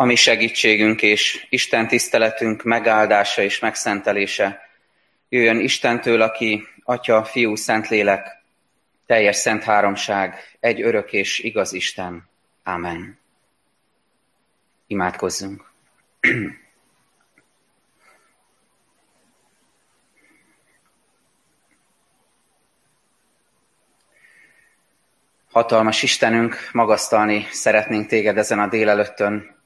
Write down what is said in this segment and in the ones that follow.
ami segítségünk és Isten tiszteletünk megáldása és megszentelése jöjjön Istentől, aki Atya, Fiú, Szentlélek, teljes szent háromság, egy örök és igaz Isten. Amen. Imádkozzunk. Hatalmas Istenünk, magasztalni szeretnénk téged ezen a délelőttön,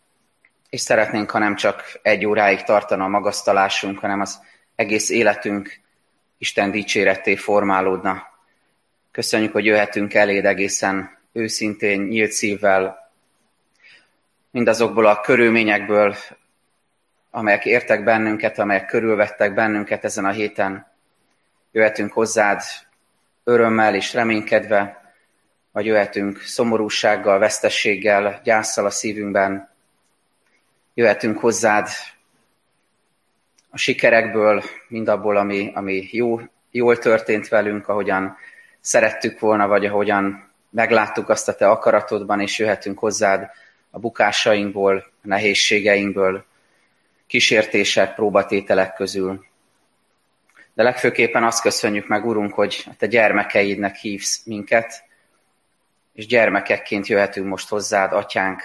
és szeretnénk, ha nem csak egy óráig tartana a magasztalásunk, hanem az egész életünk Isten dicséretté formálódna. Köszönjük, hogy jöhetünk eléd egészen őszintén, nyílt szívvel, mindazokból a körülményekből, amelyek értek bennünket, amelyek körülvettek bennünket ezen a héten. Jöhetünk hozzád örömmel és reménykedve, vagy jöhetünk szomorúsággal, vesztességgel, gyászsal a szívünkben, jöhetünk hozzád a sikerekből, mindabból, ami, ami jó, jól történt velünk, ahogyan szerettük volna, vagy ahogyan megláttuk azt a te akaratodban, és jöhetünk hozzád a bukásainkból, a nehézségeinkből, kísértések, próbatételek közül. De legfőképpen azt köszönjük meg, Urunk, hogy a te gyermekeidnek hívsz minket, és gyermekekként jöhetünk most hozzád, atyánk,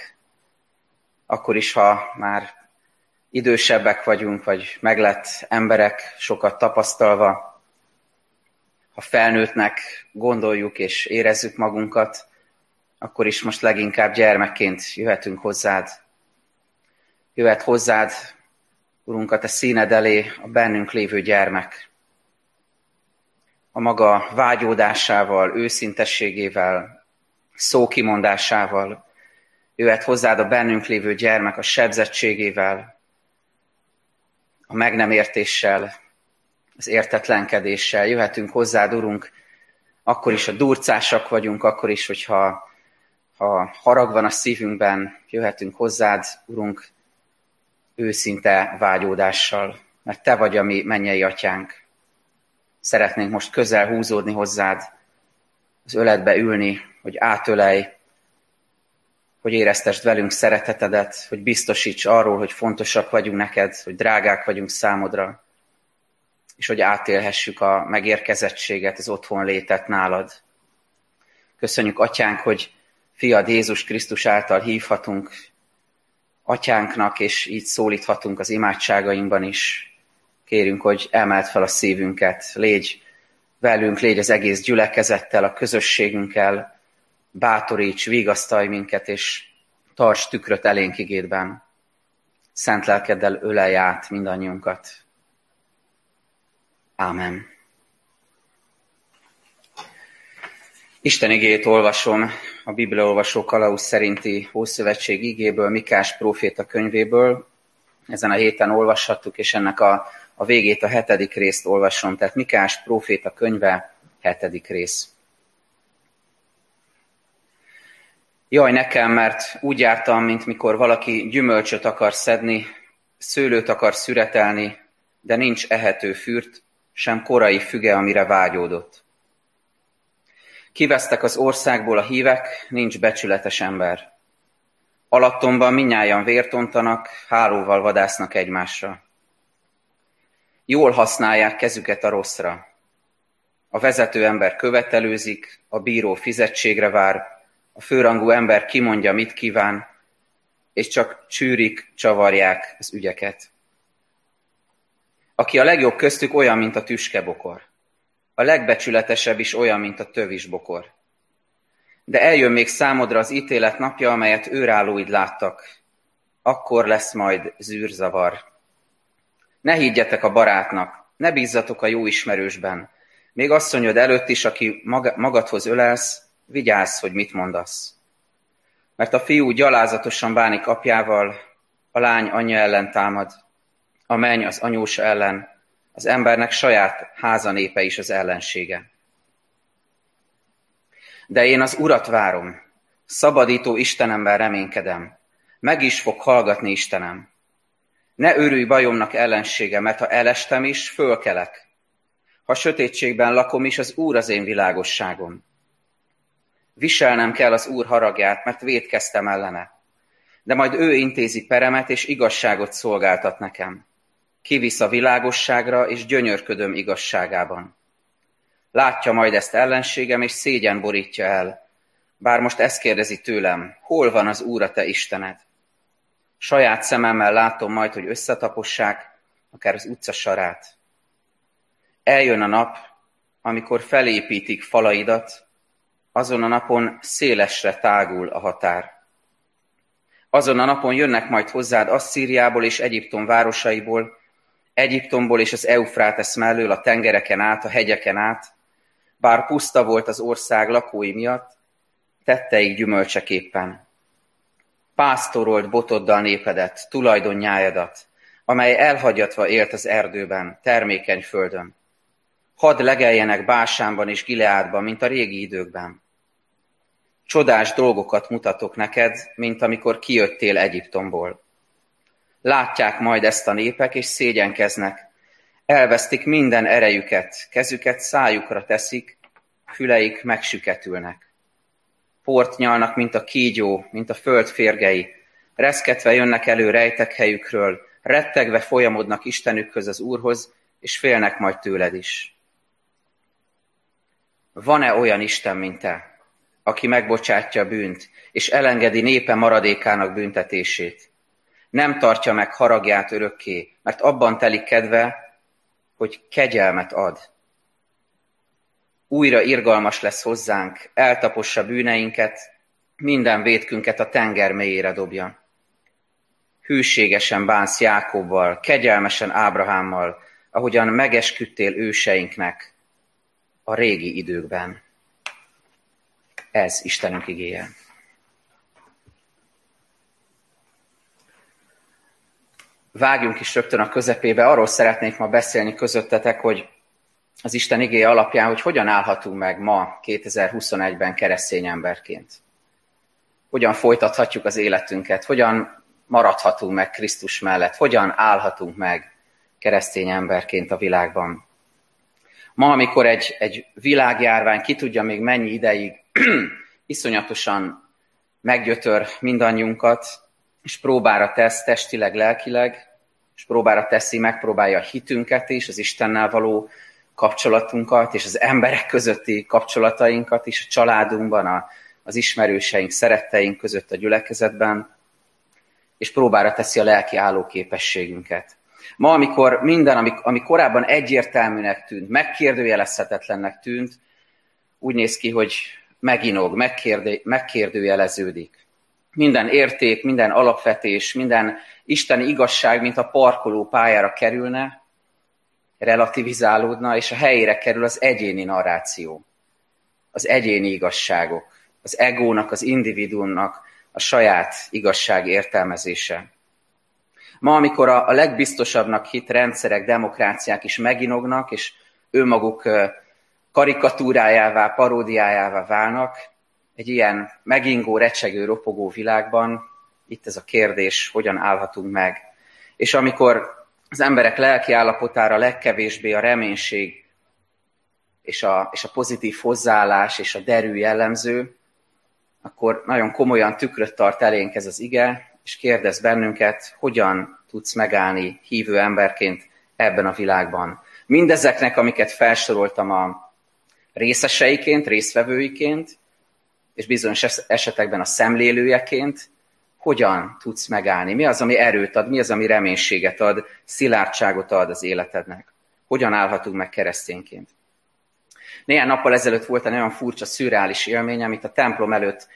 akkor is, ha már idősebbek vagyunk, vagy meglett emberek, sokat tapasztalva, ha felnőttnek gondoljuk és érezzük magunkat, akkor is most leginkább gyermekként jöhetünk hozzád. Jöhet hozzád, Urunk, a te színed elé a bennünk lévő gyermek. A maga vágyódásával, őszintességével, szókimondásával, jöhet hozzád a bennünk lévő gyermek a sebzettségével, a meg nem értéssel, az értetlenkedéssel. Jöhetünk hozzád, Urunk, akkor is a durcásak vagyunk, akkor is, hogyha ha harag van a szívünkben, jöhetünk hozzád, Urunk, őszinte vágyódással, mert Te vagy a mi mennyei atyánk. Szeretnénk most közel húzódni hozzád, az öletbe ülni, hogy átölej, hogy éreztesd velünk szeretetedet, hogy biztosíts arról, hogy fontosak vagyunk neked, hogy drágák vagyunk számodra, és hogy átélhessük a megérkezettséget, az otthon létet nálad. Köszönjük, Atyánk, hogy fiad Jézus Krisztus által hívhatunk Atyánknak, és így szólíthatunk az imádságainkban is. Kérünk, hogy emelt fel a szívünket, légy velünk, légy az egész gyülekezettel, a közösségünkkel, bátoríts, vigasztalj minket, és tarts tükröt elénk igédben. Szent lelkeddel ölelj át mindannyiunkat. Ámen. Isten igét olvasom a Biblia olvasó kalauz szerinti Hószövetség igéből, Mikás próféta könyvéből. Ezen a héten olvashattuk, és ennek a, a végét, a hetedik részt olvasom. Tehát Mikás próféta könyve, hetedik rész. Jaj nekem, mert úgy jártam, mint mikor valaki gyümölcsöt akar szedni, szőlőt akar szüretelni, de nincs ehető fürt, sem korai füge, amire vágyódott. Kivesztek az országból a hívek, nincs becsületes ember. Alattomban minnyáján vértontanak, hálóval vadásznak egymásra. Jól használják kezüket a rosszra. A vezető ember követelőzik, a bíró fizetségre vár, a főrangú ember kimondja, mit kíván, és csak csűrik, csavarják az ügyeket. Aki a legjobb köztük olyan, mint a tüskebokor. A legbecsületesebb is olyan, mint a tövisbokor. De eljön még számodra az ítélet napja, amelyet őrállóid láttak. Akkor lesz majd zűrzavar. Ne higgyetek a barátnak, ne bízzatok a jó ismerősben. Még asszonyod előtt is, aki magadhoz ölelsz, vigyázz, hogy mit mondasz. Mert a fiú gyalázatosan bánik apjával, a lány anyja ellen támad, a menny az anyósa ellen, az embernek saját háza népe is az ellensége. De én az Urat várom, szabadító Istenemben reménykedem, meg is fog hallgatni Istenem. Ne örülj bajomnak ellensége, mert ha elestem is, fölkelek. Ha sötétségben lakom is, az Úr az én világosságom. Viselnem kell az Úr haragját, mert védkeztem ellene. de majd ő intézi peremet és igazságot szolgáltat nekem. Kivisz a világosságra, és gyönyörködöm igazságában. Látja majd ezt ellenségem, és szégyen borítja el. Bár most ezt kérdezi tőlem, hol van az Úr a te Istened? Saját szememmel látom majd, hogy összetapossák, akár az utca sarát. Eljön a nap, amikor felépítik falaidat, azon a napon szélesre tágul a határ. Azon a napon jönnek majd hozzád Asszíriából és Egyiptom városaiból, Egyiptomból és az Eufrátesz mellől a tengereken át, a hegyeken át, bár puszta volt az ország lakói miatt, tetteik gyümölcseképpen. Pásztorolt botoddal népedet, tulajdonnyájadat, amely elhagyatva élt az erdőben, termékeny földön. Hadd legeljenek Básánban és Gileádban, mint a régi időkben. Csodás dolgokat mutatok neked, mint amikor kijöttél Egyiptomból. Látják majd ezt a népek, és szégyenkeznek. Elvesztik minden erejüket, kezüket szájukra teszik, füleik megsüketülnek. Port nyalnak, mint a kígyó, mint a föld férgei, reszketve jönnek elő rejtek helyükről, rettegve folyamodnak Istenükhöz az Úrhoz, és félnek majd tőled is. Van-e olyan Isten, mint te, aki megbocsátja a bűnt, és elengedi népe maradékának büntetését? Nem tartja meg haragját örökké, mert abban telik kedve, hogy kegyelmet ad. Újra irgalmas lesz hozzánk, eltapossa bűneinket, minden vétkünket a tenger mélyére dobja. Hűségesen bánsz Jákobbal, kegyelmesen Ábrahámmal, ahogyan megesküdtél őseinknek, a régi időkben. Ez Istenünk igéje. Vágjunk is rögtön a közepébe. Arról szeretnék ma beszélni közöttetek, hogy az Isten igéje alapján, hogy hogyan állhatunk meg ma 2021-ben keresztény emberként. Hogyan folytathatjuk az életünket, hogyan maradhatunk meg Krisztus mellett, hogyan állhatunk meg keresztény emberként a világban. Ma, amikor egy, egy világjárvány ki tudja még mennyi ideig iszonyatosan meggyötör mindannyiunkat, és próbára tesz testileg, lelkileg, és próbára teszi, megpróbálja a hitünket is, az Istennel való kapcsolatunkat, és az emberek közötti kapcsolatainkat is, a családunkban, a, az ismerőseink, szeretteink között a gyülekezetben, és próbára teszi a lelki állóképességünket. Ma, amikor minden, ami, ami korábban egyértelműnek tűnt, megkérdőjelezhetetlennek tűnt, úgy néz ki, hogy meginog, megkérdő, megkérdőjeleződik. Minden érték, minden alapvetés, minden isteni igazság, mint a parkoló pályára kerülne, relativizálódna, és a helyére kerül az egyéni narráció, az egyéni igazságok, az egónak, az individuumnak a saját igazság értelmezése. Ma, amikor a, legbiztosabbnak hit rendszerek, demokráciák is meginognak, és önmaguk karikatúrájává, paródiájává válnak, egy ilyen megingó, recsegő, ropogó világban, itt ez a kérdés, hogyan állhatunk meg. És amikor az emberek lelki állapotára legkevésbé a reménység és a, és a pozitív hozzáállás és a derű jellemző, akkor nagyon komolyan tükröt tart elénk ez az ige, és kérdez bennünket, hogyan tudsz megállni hívő emberként ebben a világban. Mindezeknek, amiket felsoroltam a részeseiként, részvevőiként, és bizonyos esetekben a szemlélőjeként, hogyan tudsz megállni? Mi az, ami erőt ad, mi az, ami reménységet ad, szilárdságot ad az életednek? Hogyan állhatunk meg keresztényként? Néhány nappal ezelőtt volt egy olyan furcsa, szürreális élmény, amit a templom előtt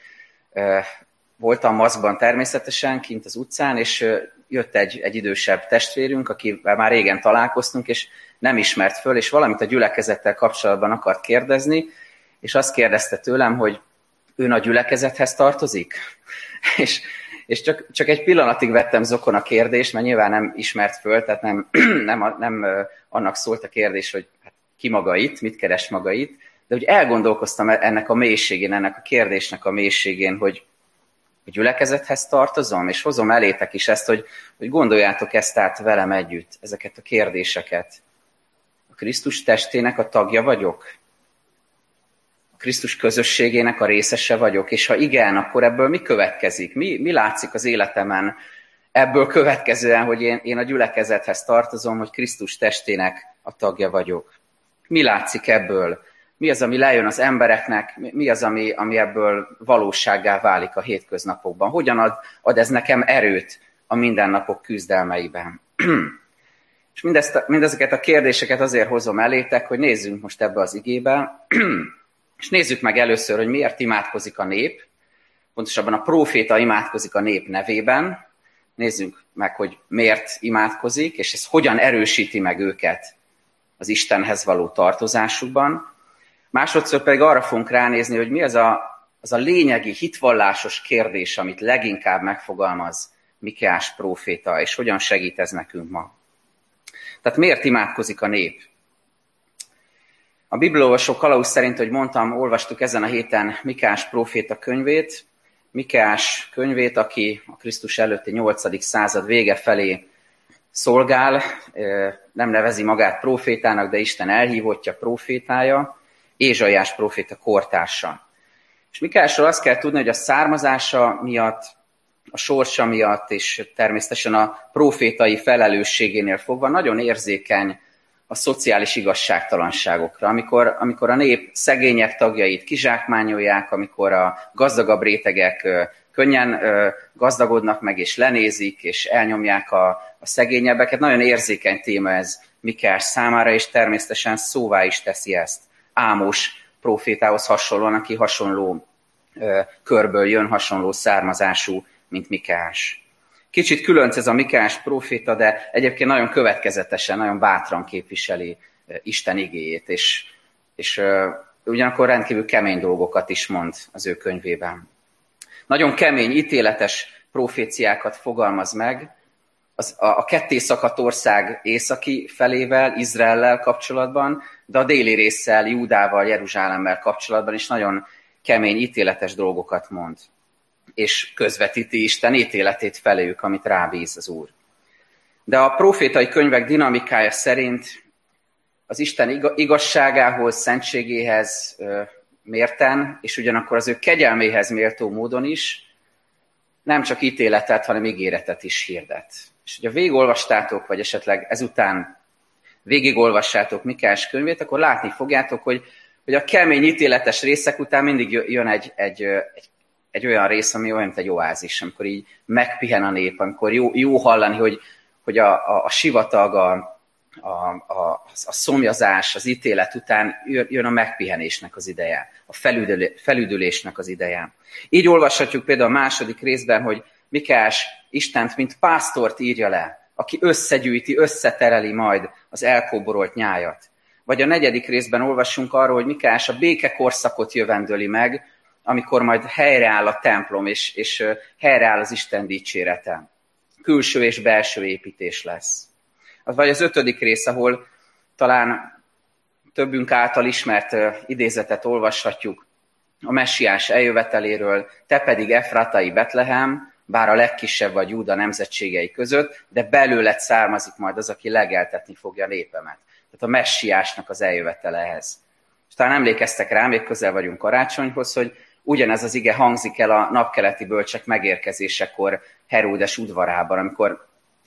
voltam maszkban természetesen, kint az utcán, és jött egy, egy idősebb testvérünk, akivel már régen találkoztunk, és nem ismert föl, és valamit a gyülekezettel kapcsolatban akart kérdezni, és azt kérdezte tőlem, hogy ön a gyülekezethez tartozik? és és csak, csak egy pillanatig vettem zokon a kérdést, mert nyilván nem ismert föl, tehát nem, nem, nem annak szólt a kérdés, hogy hát ki maga itt, mit keres maga itt, de hogy elgondolkoztam ennek a mélységén, ennek a kérdésnek a mélységén, hogy, hogy gyülekezethez tartozom, és hozom elétek is ezt, hogy, hogy gondoljátok ezt át velem együtt, ezeket a kérdéseket. A Krisztus testének a tagja vagyok? Krisztus közösségének a részese vagyok, és ha igen, akkor ebből mi következik? Mi, mi látszik az életemen ebből következően, hogy én, én a gyülekezethez tartozom, hogy Krisztus testének a tagja vagyok? Mi látszik ebből? Mi az, ami lejön az embereknek? Mi az, ami, ami ebből valósággá válik a hétköznapokban? Hogyan ad, ad ez nekem erőt a mindennapok küzdelmeiben? És mindezt, mindezeket a kérdéseket azért hozom elétek, hogy nézzünk most ebbe az igébe, és nézzük meg először, hogy miért imádkozik a nép, pontosabban a próféta imádkozik a nép nevében, nézzük meg, hogy miért imádkozik, és ez hogyan erősíti meg őket az Istenhez való tartozásukban. Másodszor pedig arra fogunk ránézni, hogy mi az a, az a lényegi, hitvallásos kérdés, amit leginkább megfogalmaz Mikeás próféta, és hogyan segít ez nekünk ma. Tehát miért imádkozik a nép? A bibliolvasó kalauz szerint, hogy mondtam, olvastuk ezen a héten Mikás próféta könyvét, Mikás könyvét, aki a Krisztus előtti 8. század vége felé szolgál, nem nevezi magát profétának, de Isten elhívottja profétája, Ézsaiás proféta kortársa. És Mikásról azt kell tudni, hogy a származása miatt, a sorsa miatt, és természetesen a profétai felelősségénél fogva nagyon érzékeny a szociális igazságtalanságokra, amikor, amikor a nép szegények tagjait kizsákmányolják, amikor a gazdagabb rétegek könnyen gazdagodnak meg, és lenézik, és elnyomják a, a szegényebbeket. Nagyon érzékeny téma ez Mikás számára, és természetesen szóvá is teszi ezt. Ámos profétához hasonlóan, aki hasonló körből jön, hasonló származású, mint Mikás. Kicsit különc ez a Mikás proféta, de egyébként nagyon következetesen, nagyon bátran képviseli Isten igéjét, és, és ugyanakkor rendkívül kemény dolgokat is mond az ő könyvében. Nagyon kemény, ítéletes proféciákat fogalmaz meg, az, a, a ketté szakadt ország északi felével, Izraellel kapcsolatban, de a déli résszel, Júdával, Jeruzsálemmel kapcsolatban is nagyon kemény, ítéletes dolgokat mond és közvetíti Isten ítéletét feléjük, amit rábíz az Úr. De a profétai könyvek dinamikája szerint az Isten igazságához, szentségéhez mérten, és ugyanakkor az ő kegyelméhez méltó módon is nem csak ítéletet, hanem ígéretet is hirdet. És hogyha végigolvastátok, vagy esetleg ezután végigolvassátok Mikás könyvét, akkor látni fogjátok, hogy, hogy a kemény ítéletes részek után mindig jön egy, egy, egy egy olyan rész, ami olyan, mint egy oázis, amikor így megpihen a nép, amikor jó, jó hallani, hogy, hogy a, a, a sivatag, a, a, a, a szomjazás, az ítélet után jön a megpihenésnek az ideje, a felüdülé, felüdülésnek az ideje. Így olvashatjuk például a második részben, hogy Mikás Istent, mint pásztort írja le, aki összegyűjti, összetereli majd az elkóborolt nyájat. Vagy a negyedik részben olvasunk arról, hogy Mikás a békekorszakot jövendöli meg, amikor majd helyreáll a templom, és, és helyreáll az Isten dicsérete. Külső és belső építés lesz. Vagy az ötödik rész, ahol talán többünk által ismert idézetet olvashatjuk a messiás eljöveteléről, te pedig Efratai Betlehem, bár a legkisebb vagy Júda nemzetségei között, de belőled származik majd az, aki legeltetni fogja népemet. Tehát a messiásnak az eljövetelehez. És talán emlékeztek rá, még közel vagyunk karácsonyhoz, hogy ugyanez az ige hangzik el a napkeleti bölcsek megérkezésekor Heródes udvarában, amikor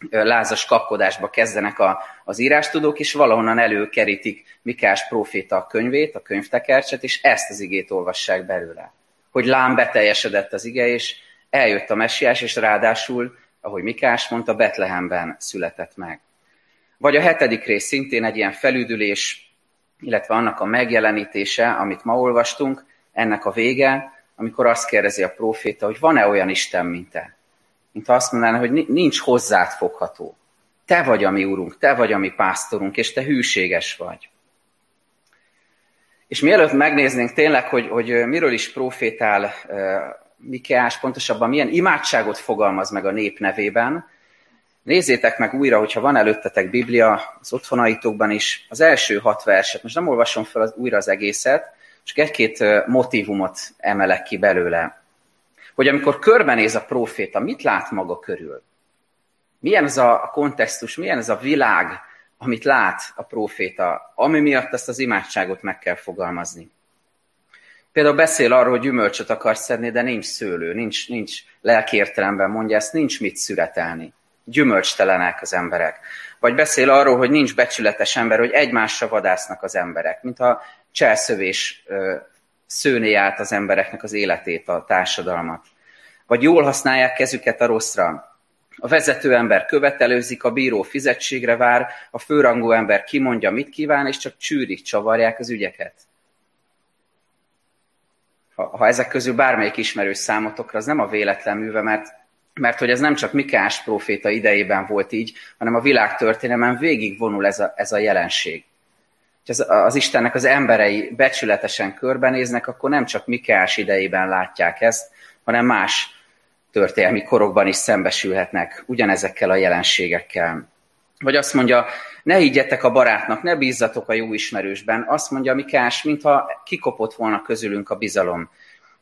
lázas kapkodásba kezdenek a, az írástudók, és valahonnan előkerítik Mikás próféta könyvét, a könyvtekercset, és ezt az igét olvassák belőle. Hogy lám beteljesedett az ige, és eljött a messiás, és ráadásul, ahogy Mikás mondta, Betlehemben született meg. Vagy a hetedik rész szintén egy ilyen felüdülés, illetve annak a megjelenítése, amit ma olvastunk, ennek a vége, amikor azt kérdezi a proféta, hogy van-e olyan Isten, mint te? Mint azt mondaná, hogy nincs hozzád fogható. Te vagy a mi úrunk, te vagy a mi pásztorunk, és te hűséges vagy. És mielőtt megnéznénk tényleg, hogy, hogy miről is profétál Mikeás, pontosabban milyen imádságot fogalmaz meg a nép nevében, nézzétek meg újra, hogyha van előttetek Biblia az otthonaitokban is, az első hat verset. Most nem olvasom fel újra az egészet, csak egy-két motivumot emelek ki belőle. Hogy amikor körbenéz a próféta, mit lát maga körül? Milyen ez a kontextus, milyen ez a világ, amit lát a próféta, ami miatt ezt az imádságot meg kell fogalmazni. Például beszél arról, hogy gyümölcsöt akar szedni, de nincs szőlő, nincs, nincs lelki értelemben mondja ezt, nincs mit szüretelni. Gyümölcstelenek az emberek. Vagy beszél arról, hogy nincs becsületes ember, hogy egymásra vadásznak az emberek, mintha cselszövés szőné át az embereknek az életét, a társadalmat. Vagy jól használják kezüket a rosszra. A vezető ember követelőzik, a bíró fizetségre vár, a főrangú ember kimondja, mit kíván, és csak csűrik, csavarják az ügyeket. Ha, ha ezek közül bármelyik ismerős számotokra, az nem a véletlen műve, mert, mert hogy ez nem csak Mikás próféta idejében volt így, hanem a világ történelmen végig vonul ez a, ez a jelenség az, az Istennek az emberei becsületesen körbenéznek, akkor nem csak Mikeás idejében látják ezt, hanem más történelmi korokban is szembesülhetnek ugyanezekkel a jelenségekkel. Vagy azt mondja, ne higgyetek a barátnak, ne bízzatok a jó ismerősben. Azt mondja Mikás, mintha kikopott volna közülünk a bizalom.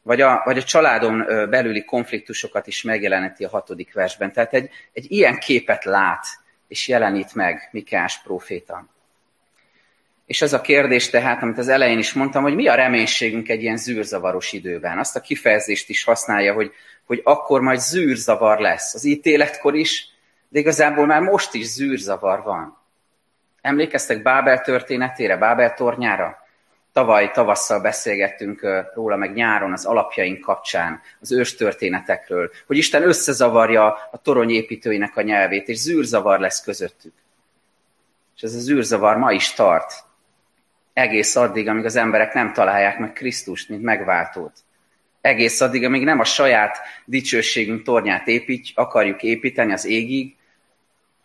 Vagy a, vagy a családon belüli konfliktusokat is megjeleneti a hatodik versben. Tehát egy, egy ilyen képet lát és jelenít meg Mikás próféta. És az a kérdés tehát, amit az elején is mondtam, hogy mi a reménységünk egy ilyen zűrzavaros időben. Azt a kifejezést is használja, hogy, hogy akkor majd zűrzavar lesz. Az ítéletkor is, de igazából már most is zűrzavar van. Emlékeztek Bábel történetére, Bábel tornyára? Tavaly tavasszal beszélgettünk róla, meg nyáron az alapjaink kapcsán, az ős történetekről, hogy Isten összezavarja a torony építőinek a nyelvét, és zűrzavar lesz közöttük. És ez a zűrzavar ma is tart egész addig, amíg az emberek nem találják meg Krisztust, mint megváltót. Egész addig, amíg nem a saját dicsőségünk tornyát épít, akarjuk építeni az égig,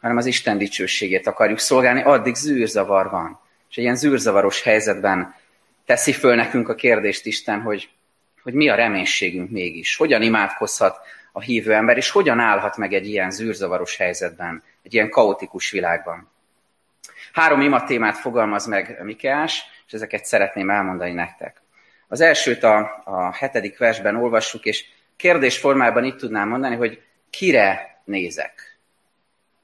hanem az Isten dicsőségét akarjuk szolgálni, addig zűrzavar van. És egy ilyen zűrzavaros helyzetben teszi föl nekünk a kérdést Isten, hogy, hogy mi a reménységünk mégis, hogyan imádkozhat a hívő ember, és hogyan állhat meg egy ilyen zűrzavaros helyzetben, egy ilyen kaotikus világban. Három ima témát fogalmaz meg Mikeás, és ezeket szeretném elmondani nektek. Az elsőt a, a hetedik versben olvassuk, és kérdés formában itt tudnám mondani, hogy kire nézek.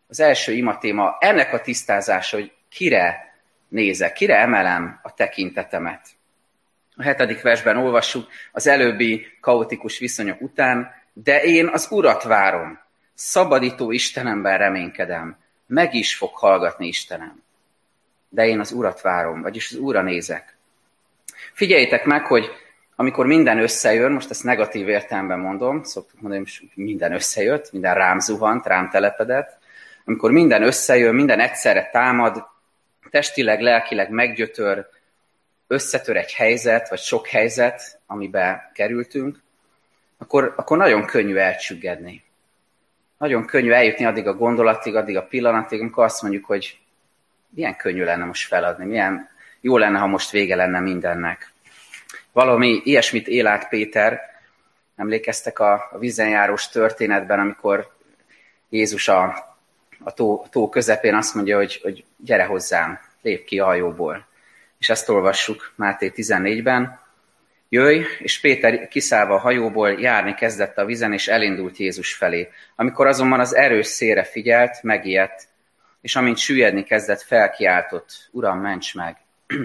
Az első ima téma ennek a tisztázása, hogy kire nézek, kire emelem a tekintetemet. A hetedik versben olvassuk az előbbi kaotikus viszonyok után, de én az Urat várom, szabadító Istenemben reménykedem, meg is fog hallgatni Istenem de én az Urat várom, vagyis az Úra nézek. Figyeljétek meg, hogy amikor minden összejön, most ezt negatív értelemben mondom, szoktuk mondani, hogy minden összejött, minden rám zuhant, rám telepedett, amikor minden összejön, minden egyszerre támad, testileg, lelkileg meggyötör, összetör egy helyzet, vagy sok helyzet, amibe kerültünk, akkor, akkor nagyon könnyű elcsüggedni. Nagyon könnyű eljutni addig a gondolatig, addig a pillanatig, amikor azt mondjuk, hogy milyen könnyű lenne most feladni, milyen jó lenne, ha most vége lenne mindennek. Valami ilyesmit él át Péter, emlékeztek a, a vízenjárós történetben, amikor Jézus a, a tó, tó közepén azt mondja, hogy, hogy gyere hozzám, lép ki a hajóból. És ezt olvassuk Máté 14-ben. Jöjj, és Péter kiszállva a hajóból járni kezdett a vizen, és elindult Jézus felé. Amikor azonban az erős szére figyelt, megijedt, és amint süllyedni kezdett, felkiáltott, Uram, ments meg!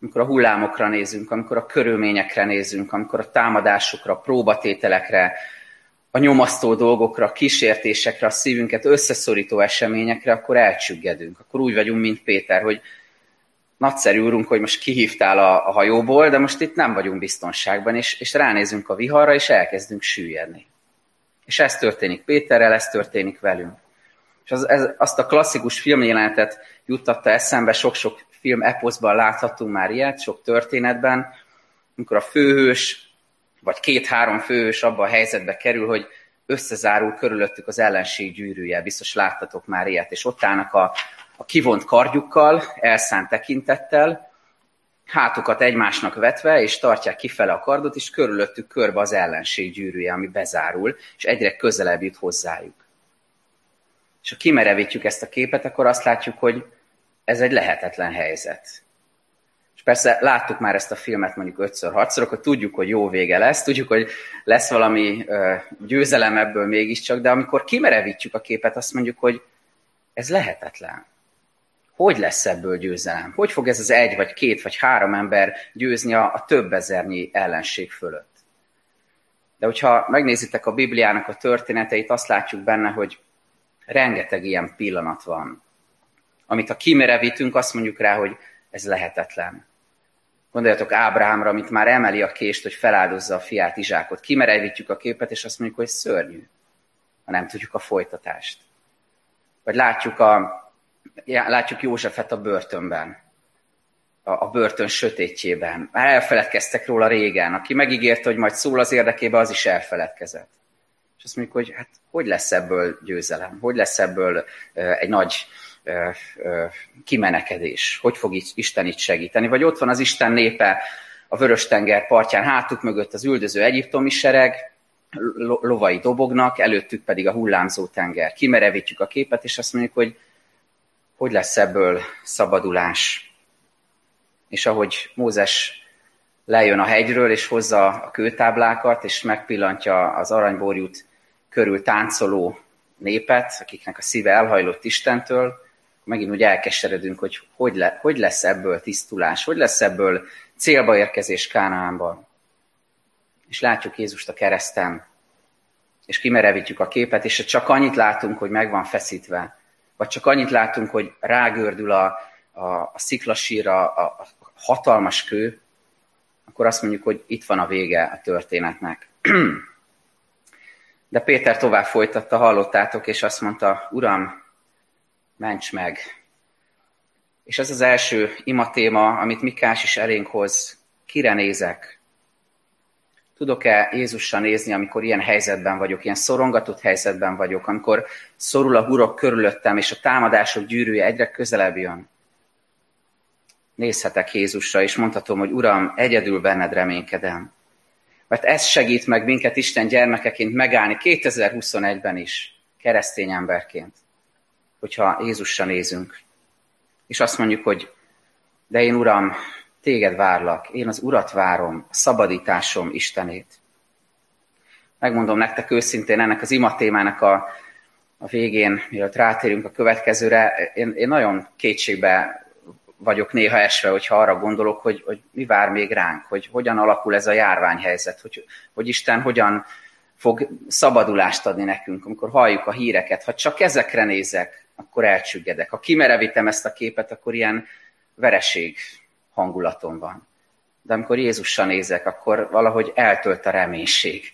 amikor a hullámokra nézünk, amikor a körülményekre nézünk, amikor a támadásokra, a próbatételekre, a nyomasztó dolgokra, a kísértésekre, a szívünket összeszorító eseményekre, akkor elcsüggedünk. Akkor úgy vagyunk, mint Péter, hogy nagyszerű úrunk, hogy most kihívtál a, a hajóból, de most itt nem vagyunk biztonságban, és, és ránézünk a viharra, és elkezdünk süllyedni. És ez történik Péterrel, ez történik velünk. És az, ez, azt a klasszikus filmjelenetet juttatta eszembe, sok-sok film eposzban láthatunk már ilyet, sok történetben, amikor a főhős, vagy két-három főhős abba a helyzetbe kerül, hogy összezárul körülöttük az ellenség gyűrűje. Biztos láttatok már ilyet, és ott állnak a, a kivont kardjukkal, elszánt tekintettel, hátukat egymásnak vetve, és tartják kifele a kardot, és körülöttük körbe az ellenség gyűrűje, ami bezárul, és egyre közelebb jut hozzájuk. És ha kimerevítjük ezt a képet, akkor azt látjuk, hogy ez egy lehetetlen helyzet. És persze láttuk már ezt a filmet mondjuk ötször, hatszor, akkor tudjuk, hogy jó vége lesz, tudjuk, hogy lesz valami győzelem ebből mégiscsak, de amikor kimerevítjük a képet, azt mondjuk, hogy ez lehetetlen. hogy lesz ebből győzelem? Hogy fog ez az egy, vagy két, vagy három ember győzni a, a több ezernyi ellenség fölött? De hogyha megnézitek a Bibliának a történeteit, azt látjuk benne, hogy rengeteg ilyen pillanat van, amit ha kimerevítünk, azt mondjuk rá, hogy ez lehetetlen. Gondoljatok Ábrámra, amit már emeli a kést, hogy feláldozza a fiát, Izsákot. Kimerevítjük a képet, és azt mondjuk, hogy szörnyű, ha nem tudjuk a folytatást. Vagy látjuk, a, látjuk Józsefet a börtönben, a, a börtön sötétjében. Már elfeledkeztek róla régen. Aki megígérte, hogy majd szól az érdekébe, az is elfeledkezett. És azt mondjuk, hogy hát hogy lesz ebből győzelem? Hogy lesz ebből egy nagy kimenekedés? Hogy fog Isten itt segíteni? Vagy ott van az Isten népe a Vörös-tenger partján, hátuk mögött az üldöző egyiptomi sereg, lovai dobognak, előttük pedig a hullámzó tenger. Kimerevítjük a képet, és azt mondjuk, hogy hogy lesz ebből szabadulás. És ahogy Mózes lejön a hegyről, és hozza a kőtáblákat, és megpillantja az aranyborjút körül táncoló népet, akiknek a szíve elhajlott Istentől, megint úgy elkeseredünk, hogy hogy, le, hogy lesz ebből tisztulás, hogy lesz ebből célba érkezés Kánaánban. És látjuk Jézust a kereszten, és kimerevítjük a képet, és csak annyit látunk, hogy meg van feszítve, vagy csak annyit látunk, hogy rágördül a, a, a sziklasíra a, a hatalmas kő, akkor azt mondjuk, hogy itt van a vége a történetnek. De Péter tovább folytatta, hallottátok, és azt mondta, Uram, ments meg. És ez az első ima téma, amit Mikás is elénk hoz. Kire nézek? Tudok-e Jézusra nézni, amikor ilyen helyzetben vagyok, ilyen szorongatott helyzetben vagyok, amikor szorul a hurok körülöttem, és a támadások gyűrűje egyre közelebb jön? Nézhetek Jézusra, és mondhatom, hogy Uram, egyedül benned reménykedem. Mert ez segít meg minket Isten gyermekeként megállni 2021-ben is, keresztény emberként hogyha Jézusra nézünk. És azt mondjuk, hogy de én Uram, téged várlak, én az Urat várom, szabadításom Istenét. Megmondom nektek őszintén ennek az ima témának a, a végén, mielőtt rátérünk a következőre, én, én nagyon kétségbe vagyok néha esve, hogyha arra gondolok, hogy, hogy mi vár még ránk, hogy hogyan alakul ez a járványhelyzet, hogy, hogy Isten hogyan fog szabadulást adni nekünk, amikor halljuk a híreket. Ha csak ezekre nézek, akkor elcsüggedek. Ha kimerevítem ezt a képet, akkor ilyen vereség hangulatom van. De amikor Jézussal nézek, akkor valahogy eltölt a reménység.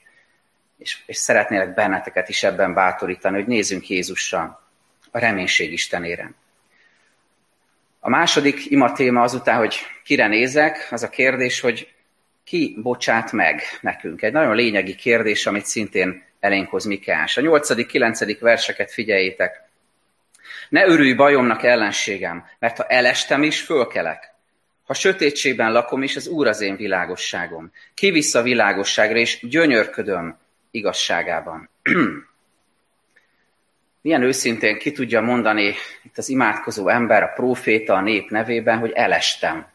És, és szeretnélek benneteket is ebben bátorítani, hogy nézzünk Jézussal, a reménység Istenére. A második ima téma azután, hogy kire nézek, az a kérdés, hogy ki bocsát meg nekünk. Egy nagyon lényegi kérdés, amit szintén elénk hoz Mikás. A 8.-9. verseket figyeljétek. Ne örülj bajomnak ellenségem, mert ha elestem is, fölkelek. Ha sötétségben lakom is, az Úr az én világosságom. Kivisz a világosságra, és gyönyörködöm igazságában. Milyen őszintén ki tudja mondani itt az imádkozó ember, a próféta a nép nevében, hogy elestem.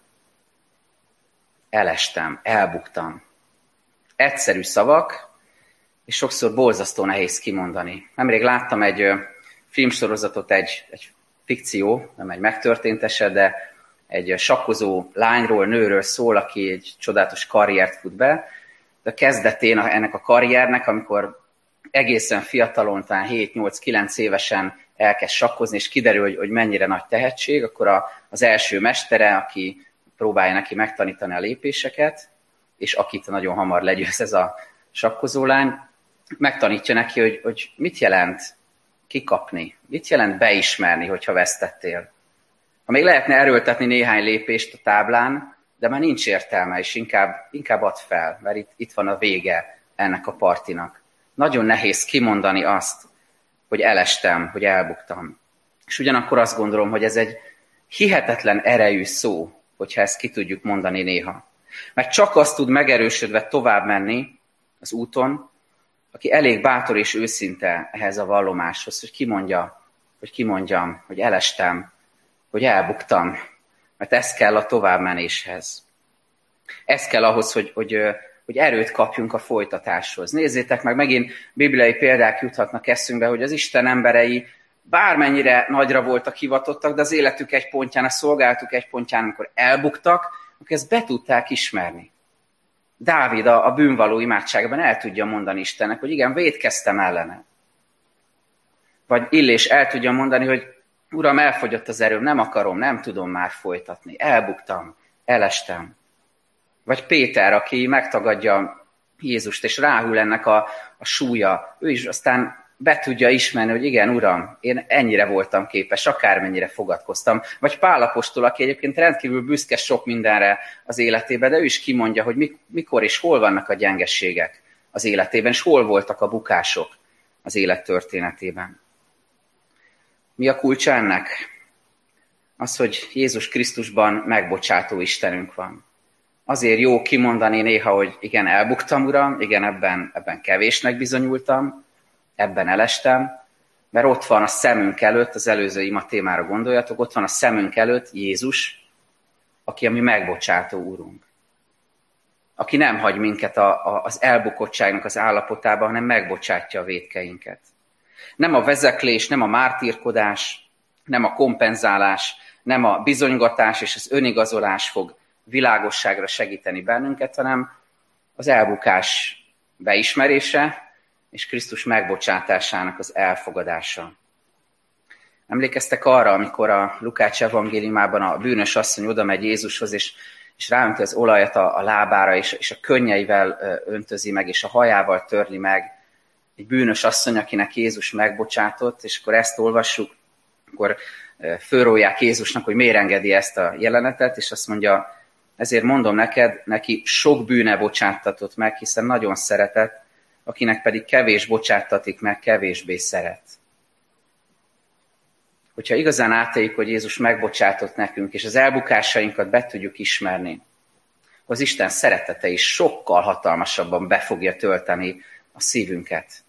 Elestem, elbuktam. Egyszerű szavak, és sokszor borzasztó nehéz kimondani. Nemrég láttam egy filmsorozatot egy, egy fikció, nem egy megtörtént eset, de egy sakkozó lányról, nőről szól, aki egy csodálatos karriert fut be. De a kezdetén ennek a karriernek, amikor egészen fiatalon, talán 7-8-9 évesen elkezd sakkozni, és kiderül, hogy, hogy mennyire nagy tehetség, akkor a, az első mestere, aki próbálja neki megtanítani a lépéseket, és akit nagyon hamar legyőz ez a sakkozó lány, megtanítja neki, hogy, hogy mit jelent kikapni? Mit jelent beismerni, hogyha vesztettél? Ha még lehetne erőltetni néhány lépést a táblán, de már nincs értelme, és inkább, inkább add fel, mert itt, itt van a vége ennek a partinak. Nagyon nehéz kimondani azt, hogy elestem, hogy elbuktam. És ugyanakkor azt gondolom, hogy ez egy hihetetlen erejű szó, hogyha ezt ki tudjuk mondani néha. Mert csak azt tud megerősödve tovább menni az úton, aki elég bátor és őszinte ehhez a vallomáshoz, hogy kimondja, hogy kimondjam, hogy elestem, hogy elbuktam, mert ez kell a továbbmenéshez. Ez kell ahhoz, hogy, hogy, hogy erőt kapjunk a folytatáshoz. Nézzétek meg, megint bibliai példák juthatnak eszünkbe, hogy az Isten emberei bármennyire nagyra voltak hivatottak, de az életük egy pontján, a szolgálatuk egy pontján, amikor elbuktak, akkor ezt be tudták ismerni. Dávid a, a bűnvaló imádságban el tudja mondani Istennek, hogy igen, védkeztem ellene. Vagy Illés el tudja mondani, hogy Uram, elfogyott az erőm, nem akarom, nem tudom már folytatni. Elbuktam, elestem. Vagy Péter, aki megtagadja Jézust, és ráhul ennek a, a súlya. Ő is aztán be tudja ismerni, hogy igen, uram, én ennyire voltam képes, akármennyire fogadkoztam. Vagy Pálapostól, aki egyébként rendkívül büszke sok mindenre az életében, de ő is kimondja, hogy mikor és hol vannak a gyengességek az életében, és hol voltak a bukások az élet történetében. Mi a kulcsa ennek? Az, hogy Jézus Krisztusban megbocsátó Istenünk van. Azért jó kimondani néha, hogy igen, elbuktam, Uram, igen, ebben, ebben kevésnek bizonyultam, ebben elestem, mert ott van a szemünk előtt, az előző ima témára gondoljatok, ott van a szemünk előtt Jézus, aki a mi megbocsátó úrunk. Aki nem hagy minket a, a, az elbukottságnak az állapotába, hanem megbocsátja a védkeinket. Nem a vezeklés, nem a mártírkodás, nem a kompenzálás, nem a bizonygatás és az önigazolás fog világosságra segíteni bennünket, hanem az elbukás beismerése, és Krisztus megbocsátásának az elfogadása. Emlékeztek arra, amikor a Lukács evangéliumában a bűnös asszony oda megy Jézushoz, és, és ráönti az olajat a, a lábára, és, és a könnyeivel öntözi meg, és a hajával törli meg. Egy bűnös asszony, akinek Jézus megbocsátott, és akkor ezt olvassuk, akkor fölrólják Jézusnak, hogy miért engedi ezt a jelenetet, és azt mondja, ezért mondom neked, neki sok bűne bocsáttatott meg, hiszen nagyon szeretett, akinek pedig kevés bocsáttatik meg, kevésbé szeret. Hogyha igazán átéljük, hogy Jézus megbocsátott nekünk, és az elbukásainkat be tudjuk ismerni, az Isten szeretete is sokkal hatalmasabban be fogja tölteni a szívünket.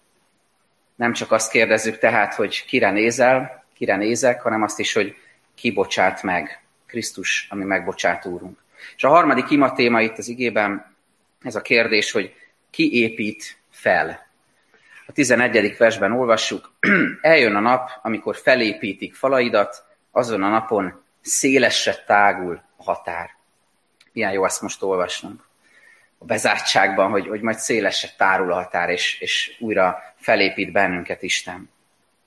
Nem csak azt kérdezzük tehát, hogy kire nézel, kire nézek, hanem azt is, hogy ki bocsát meg. Krisztus, ami megbocsát úrunk. És a harmadik ima téma itt az igében ez a kérdés, hogy ki épít fel. A 11. versben olvassuk, eljön a nap, amikor felépítik falaidat, azon a napon szélesre tágul a határ. Milyen jó azt most olvasnunk. A bezártságban, hogy, hogy majd szélesre tárul a határ, és, és újra felépít bennünket Isten.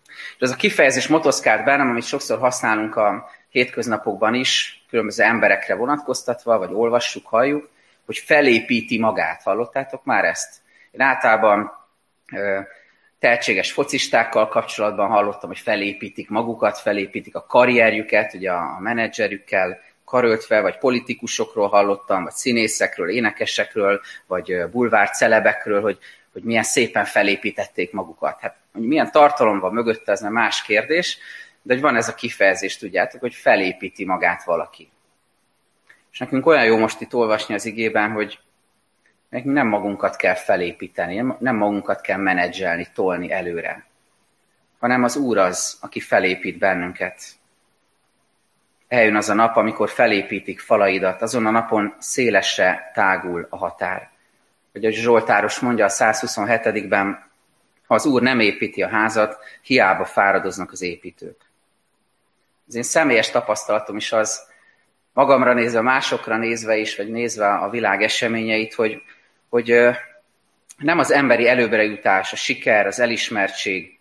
És ez a kifejezés motoszkált bennem, amit sokszor használunk a hétköznapokban is, különböző emberekre vonatkoztatva, vagy olvassuk, halljuk, hogy felépíti magát. Hallottátok már ezt? Én általában tehetséges focistákkal kapcsolatban hallottam, hogy felépítik magukat, felépítik a karrierjüket, ugye a menedzserükkel karöltve, vagy politikusokról hallottam, vagy színészekről, énekesekről, vagy bulvár celebekről, hogy, hogy milyen szépen felépítették magukat. Hát, hogy milyen tartalom van mögötte, ez nem más kérdés, de hogy van ez a kifejezés, tudjátok, hogy felépíti magát valaki. És nekünk olyan jó most itt olvasni az igében, hogy Nekünk nem magunkat kell felépíteni, nem magunkat kell menedzselni, tolni előre, hanem az Úr az, aki felépít bennünket. Eljön az a nap, amikor felépítik falaidat, azon a napon szélesre tágul a határ. Hogy a Zsoltáros mondja a 127-ben, ha az Úr nem építi a házat, hiába fáradoznak az építők. Az én személyes tapasztalatom is az, magamra nézve, másokra nézve is, vagy nézve a világ eseményeit, hogy hogy nem az emberi előbbre jutás, a siker, az elismertség,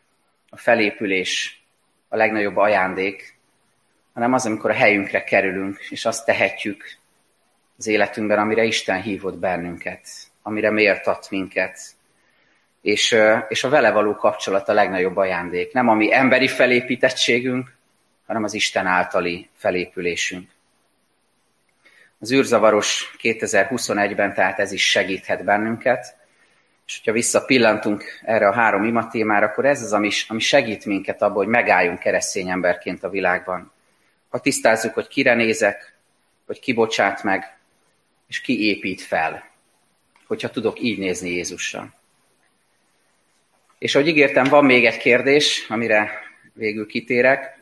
a felépülés a legnagyobb ajándék, hanem az, amikor a helyünkre kerülünk, és azt tehetjük az életünkben, amire Isten hívott bennünket, amire méltat minket. És, és a vele való kapcsolat a legnagyobb ajándék. Nem a mi emberi felépítettségünk, hanem az Isten általi felépülésünk. Az űrzavaros 2021-ben, tehát ez is segíthet bennünket. És hogyha visszapillantunk erre a három ima témára, akkor ez az, ami, ami segít minket abban, hogy megálljunk keresztény emberként a világban. Ha tisztázzuk, hogy kire nézek, hogy ki bocsát meg, és ki épít fel. Hogyha tudok így nézni Jézusra. És ahogy ígértem, van még egy kérdés, amire végül kitérek.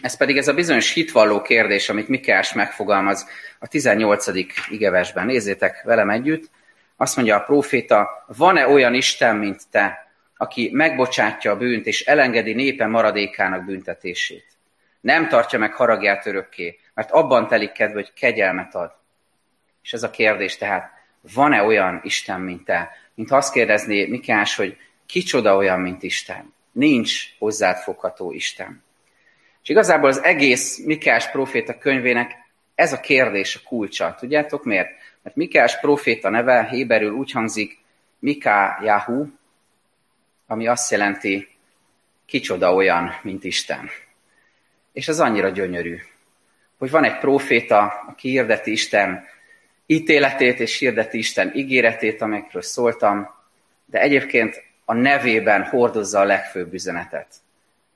Ez pedig ez a bizonyos hitvalló kérdés, amit Mikás megfogalmaz a 18. igevesben. Nézzétek velem együtt. Azt mondja a próféta, van-e olyan Isten, mint te, aki megbocsátja a bűnt és elengedi népe maradékának büntetését. Nem tartja meg haragját örökké, mert abban telik kedve, hogy kegyelmet ad. És ez a kérdés tehát, van-e olyan Isten, mint te? Mint azt kérdezné Mikás, hogy kicsoda olyan, mint Isten? Nincs hozzád fogható Isten. És igazából az egész Mikás proféta könyvének ez a kérdés a kulcsa. Tudjátok miért? Mert Mikás proféta neve héberül úgy hangzik Miká Yahu, ami azt jelenti, kicsoda olyan, mint Isten. És ez annyira gyönyörű, hogy van egy proféta, aki hirdeti Isten ítéletét és hirdeti Isten ígéretét, amikről szóltam, de egyébként a nevében hordozza a legfőbb üzenetet.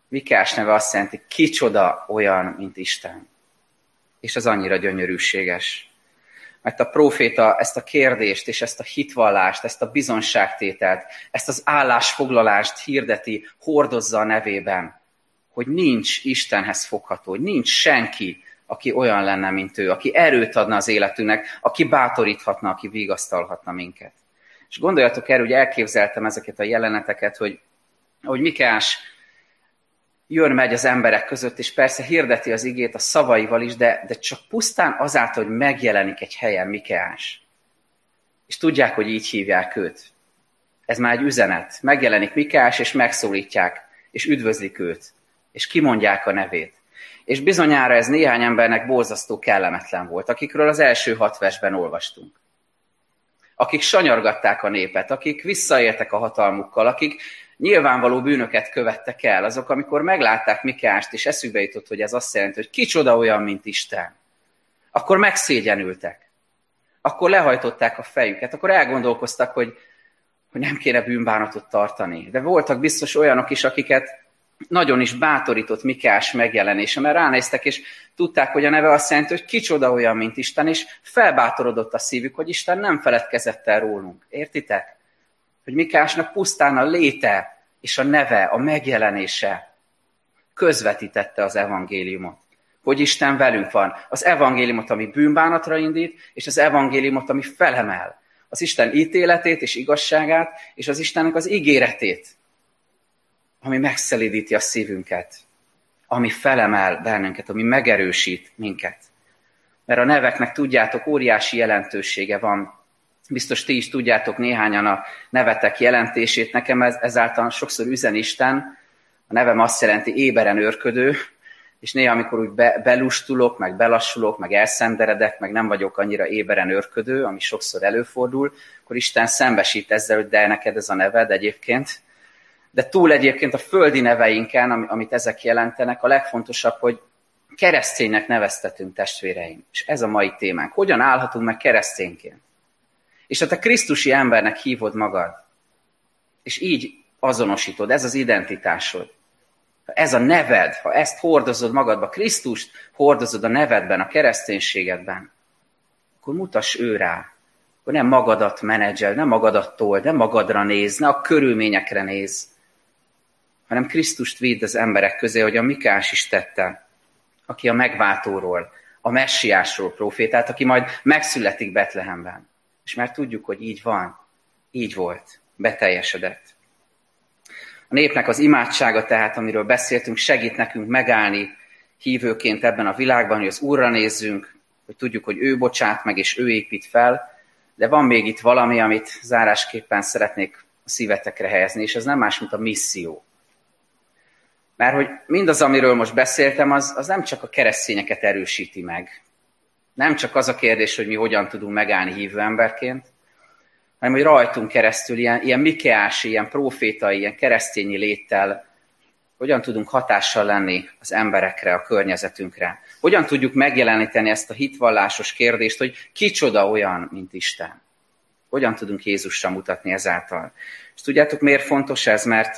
Mikás neve azt jelenti, kicsoda olyan, mint Isten. És az annyira gyönyörűséges. Mert a próféta ezt a kérdést és ezt a hitvallást, ezt a bizonságtételt, ezt az állásfoglalást hirdeti, hordozza a nevében, hogy nincs Istenhez fogható, hogy nincs senki, aki olyan lenne, mint ő, aki erőt adna az életünknek, aki bátoríthatna, aki vigasztalhatna minket. És gondoljatok el, hogy elképzeltem ezeket a jeleneteket, hogy, hogy Mikás jön, megy az emberek között, és persze hirdeti az igét a szavaival is, de, de csak pusztán azáltal, hogy megjelenik egy helyen Mikeás. És tudják, hogy így hívják őt. Ez már egy üzenet. Megjelenik Mikeás, és megszólítják, és üdvözlik őt, és kimondják a nevét. És bizonyára ez néhány embernek borzasztó kellemetlen volt, akikről az első hat versben olvastunk. Akik sanyargatták a népet, akik visszaértek a hatalmukkal, akik nyilvánvaló bűnöket követtek el, azok, amikor meglátták Mikást, és eszükbe jutott, hogy ez azt jelenti, hogy kicsoda olyan, mint Isten, akkor megszégyenültek. Akkor lehajtották a fejüket, akkor elgondolkoztak, hogy, hogy nem kéne bűnbánatot tartani. De voltak biztos olyanok is, akiket nagyon is bátorított Mikás megjelenése, mert ránéztek, és tudták, hogy a neve azt jelenti, hogy kicsoda olyan, mint Isten, és felbátorodott a szívük, hogy Isten nem feledkezett el rólunk. Értitek? Hogy Mikásnak pusztán a léte és a neve, a megjelenése közvetítette az evangéliumot. Hogy Isten velünk van. Az evangéliumot, ami bűnbánatra indít, és az evangéliumot, ami felemel. Az Isten ítéletét és igazságát, és az Istennek az ígéretét, ami megszelidíti a szívünket, ami felemel bennünket, ami megerősít minket. Mert a neveknek, tudjátok, óriási jelentősége van Biztos ti is tudjátok néhányan a nevetek jelentését. Nekem ez, ezáltal sokszor üzen Isten. A nevem azt jelenti éberen őrködő, és néha, amikor úgy be, belustulok, meg belassulok, meg elszenderedek, meg nem vagyok annyira éberen őrködő, ami sokszor előfordul, akkor Isten szembesít ezzel, hogy de neked ez a neved egyébként. De túl egyébként a földi neveinken, amit ezek jelentenek, a legfontosabb, hogy kereszténynek neveztetünk testvéreim. És ez a mai témánk. Hogyan állhatunk meg keresztényként? És te Krisztusi embernek hívod magad, és így azonosítod, ez az identitásod, ez a neved, ha ezt hordozod magadba, Krisztust hordozod a nevedben, a kereszténységedben, akkor mutass ő rá, hogy nem magadat menedzsel, nem magadat tol, nem magadra néz, ne a körülményekre néz, hanem Krisztust vidd az emberek közé, hogy a Mikás is tette, aki a megváltóról, a messiásról profétált, aki majd megszületik Betlehemben. És már tudjuk, hogy így van, így volt, beteljesedett. A népnek az imádsága tehát, amiről beszéltünk, segít nekünk megállni hívőként ebben a világban, hogy az Úrra nézzünk, hogy tudjuk, hogy ő bocsát meg, és ő épít fel, de van még itt valami, amit zárásképpen szeretnék a szívetekre helyezni, és ez nem más, mint a misszió. Mert hogy mindaz, amiről most beszéltem, az, az nem csak a keresztényeket erősíti meg, nem csak az a kérdés, hogy mi hogyan tudunk megállni hívő emberként, hanem hogy rajtunk keresztül ilyen, ilyen mikeási, ilyen profétai, ilyen keresztényi léttel hogyan tudunk hatással lenni az emberekre, a környezetünkre. Hogyan tudjuk megjeleníteni ezt a hitvallásos kérdést, hogy kicsoda olyan, mint Isten. Hogyan tudunk Jézusra mutatni ezáltal. És tudjátok, miért fontos ez? Mert,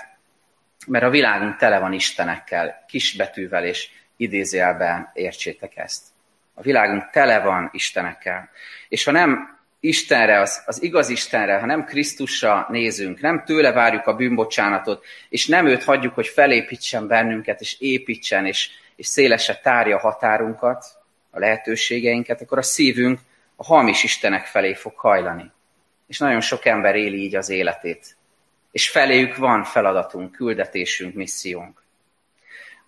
mert a világunk tele van Istenekkel, kisbetűvel és idézőjelben értsétek ezt. A világunk tele van Istenekkel. És ha nem Istenre, az, az igaz Istenre, ha nem Krisztusra nézünk, nem tőle várjuk a bűnbocsánatot, és nem őt hagyjuk, hogy felépítsen bennünket, és építsen, és, és szélese tárja a határunkat, a lehetőségeinket, akkor a szívünk a hamis Istenek felé fog hajlani. És nagyon sok ember éli így az életét. és feléjük van feladatunk, küldetésünk, missziónk.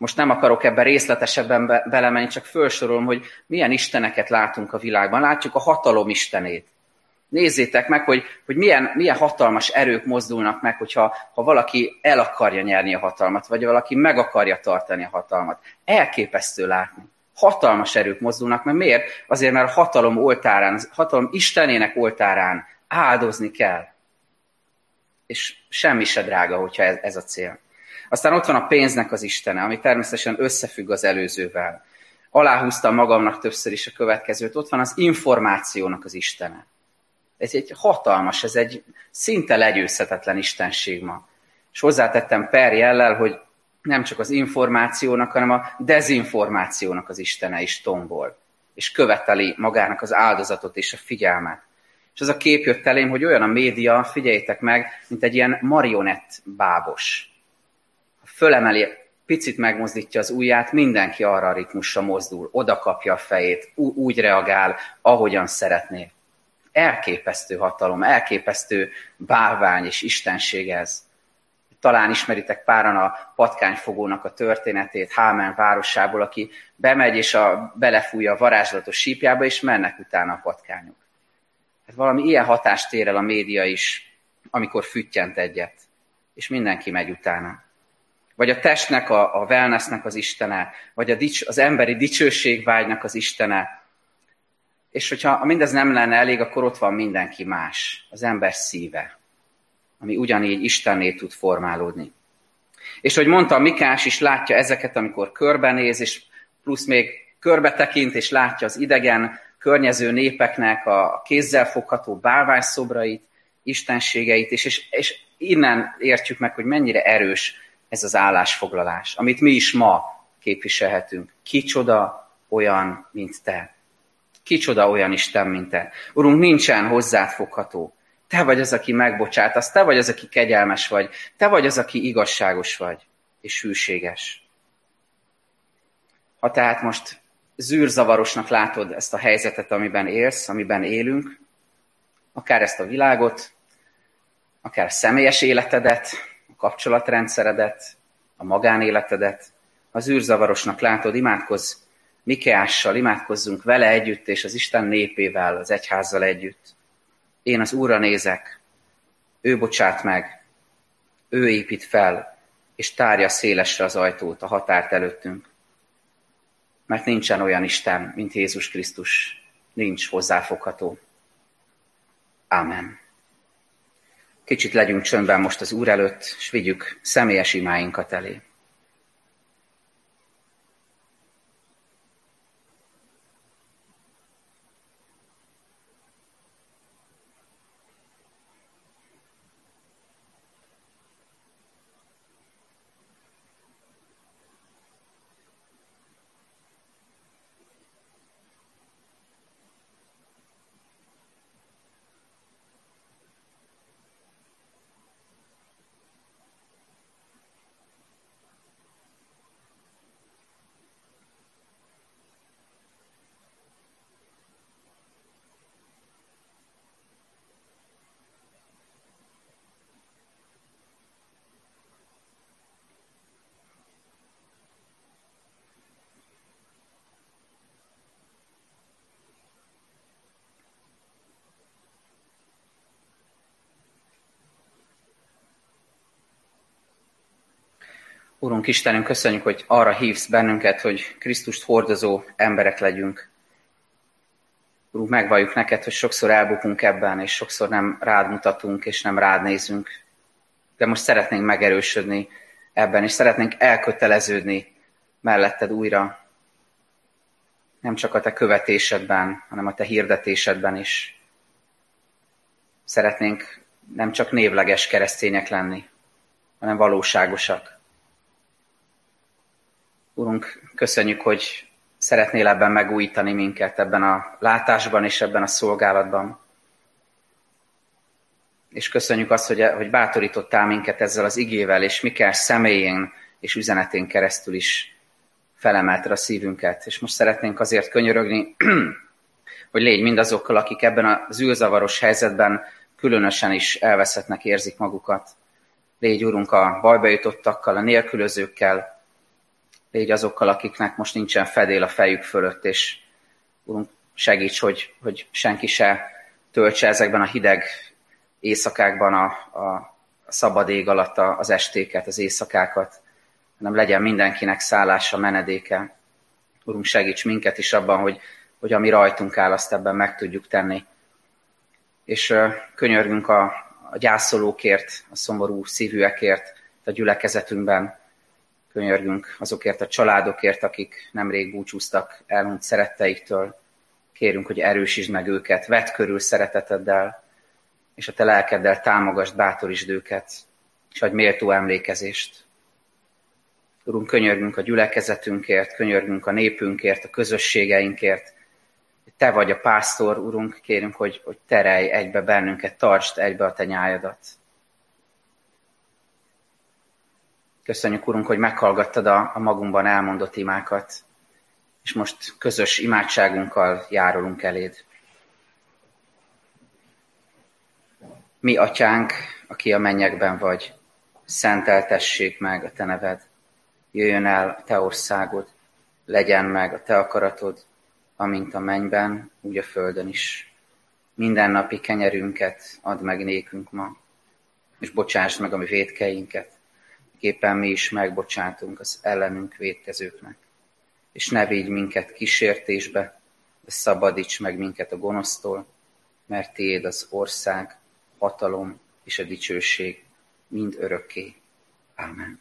Most nem akarok ebben részletesebben be- belemenni, csak felsorolom, hogy milyen isteneket látunk a világban. Látjuk a hatalom istenét. Nézzétek meg, hogy, hogy milyen, milyen hatalmas erők mozdulnak meg, hogyha ha valaki el akarja nyerni a hatalmat, vagy valaki meg akarja tartani a hatalmat. Elképesztő látni. Hatalmas erők mozdulnak, mert miért? Azért, mert a hatalom oltárán, a hatalom Istenének oltárán áldozni kell. És semmi se drága, hogyha ez, ez a cél. Aztán ott van a pénznek az istene, ami természetesen összefügg az előzővel. Aláhúztam magamnak többször is a következőt. Ott van az információnak az istene. Ez egy hatalmas, ez egy szinte legyőzhetetlen istenség ma. És hozzátettem per jellel, hogy nem csak az információnak, hanem a dezinformációnak az istene is tombol. És követeli magának az áldozatot és a figyelmet. És az a kép jött elém, hogy olyan a média, figyeljétek meg, mint egy ilyen marionett bábos fölemeli, picit megmozdítja az ujját, mindenki arra a ritmusra mozdul, oda kapja a fejét, úgy reagál, ahogyan szeretné. Elképesztő hatalom, elképesztő bálvány és istenség ez. Talán ismeritek páran a patkányfogónak a történetét Hámen városából, aki bemegy és a, belefújja a varázslatos sípjába, és mennek utána a patkányok. Hát valami ilyen hatást ér el a média is, amikor füttyent egyet, és mindenki megy utána vagy a testnek, a, a wellnessnek az Istene, vagy a dics, az emberi dicsőségvágynak az Istene. És hogyha mindez nem lenne elég, akkor ott van mindenki más, az ember szíve, ami ugyanígy Istenné tud formálódni. És hogy mondtam, Mikás is látja ezeket, amikor körbenéz, és plusz még körbe tekint, és látja az idegen, környező népeknek a kézzel fogható bálványszobrait, istenségeit, és, és, és innen értjük meg, hogy mennyire erős ez az állásfoglalás, amit mi is ma képviselhetünk. Kicsoda olyan, mint te. Kicsoda olyan Isten, mint te. Urunk, nincsen hozzád fogható. Te vagy az, aki megbocsátasz, te vagy az, aki kegyelmes vagy, te vagy az, aki igazságos vagy, és hűséges. Ha tehát most zűrzavarosnak látod ezt a helyzetet, amiben élsz, amiben élünk, akár ezt a világot, akár a személyes életedet, kapcsolatrendszeredet, a magánéletedet, az űrzavarosnak látod, imádkozz Mikeással, imádkozzunk vele együtt, és az Isten népével, az egyházzal együtt. Én az Úrra nézek, ő bocsát meg, ő épít fel, és tárja szélesre az ajtót, a határt előttünk. Mert nincsen olyan Isten, mint Jézus Krisztus, nincs hozzáfogható. Amen. Kicsit legyünk csöndben most az Úr előtt, és vigyük személyes imáinkat elé. Urunk Istenünk, köszönjük, hogy arra hívsz bennünket, hogy Krisztust hordozó emberek legyünk. Urunk, megvalljuk neked, hogy sokszor elbukunk ebben, és sokszor nem rád mutatunk, és nem rád nézünk. De most szeretnénk megerősödni ebben, és szeretnénk elköteleződni melletted újra. Nem csak a te követésedben, hanem a te hirdetésedben is. Szeretnénk nem csak névleges keresztények lenni, hanem valóságosak. Urunk, köszönjük, hogy szeretnél ebben megújítani minket, ebben a látásban és ebben a szolgálatban. És köszönjük azt, hogy, hogy bátorítottál minket ezzel az igével, és Mikkel személyén és üzenetén keresztül is felemelted a szívünket. És most szeretnénk azért könyörögni, hogy légy mindazokkal, akik ebben az űrzavaros helyzetben különösen is elveszettnek érzik magukat. Légy, Urunk, a bajba jutottakkal, a nélkülözőkkel, légy azokkal, akiknek most nincsen fedél a fejük fölött, és Urunk, segíts, hogy, hogy senki se töltse ezekben a hideg éjszakákban a, a, szabad ég alatt az estéket, az éjszakákat, hanem legyen mindenkinek szállása, menedéke. Urunk, segíts minket is abban, hogy, hogy ami rajtunk áll, azt ebben meg tudjuk tenni. És uh, könyörgünk a, a gyászolókért, a szomorú szívűekért, a gyülekezetünkben, könyörgünk azokért a családokért, akik nemrég búcsúztak elhunyt szeretteiktől. Kérünk, hogy erősítsd meg őket, vedd körül szereteteddel, és a te lelkeddel támogasd, bátorítsd őket, és adj méltó emlékezést. Urunk, könyörgünk a gyülekezetünkért, könyörgünk a népünkért, a közösségeinkért. Te vagy a pásztor, Urunk, kérünk, hogy, hogy terelj egybe bennünket, tartsd egybe a te nyájadat. Köszönjük, Urunk, hogy meghallgattad a, a magunkban elmondott imákat, és most közös imádságunkkal járulunk eléd. Mi, atyánk, aki a mennyekben vagy, szenteltessék meg a te neved. Jöjjön el a te országod, legyen meg a te akaratod, amint a mennyben, úgy a földön is. Minden napi kenyerünket add meg nékünk ma, és bocsásd meg a mi védkeinket, képpen mi is megbocsátunk az ellenünk védkezőknek. És ne védj minket kísértésbe, de szabadíts meg minket a gonosztól, mert tiéd az ország, hatalom és a dicsőség mind örökké. Amen.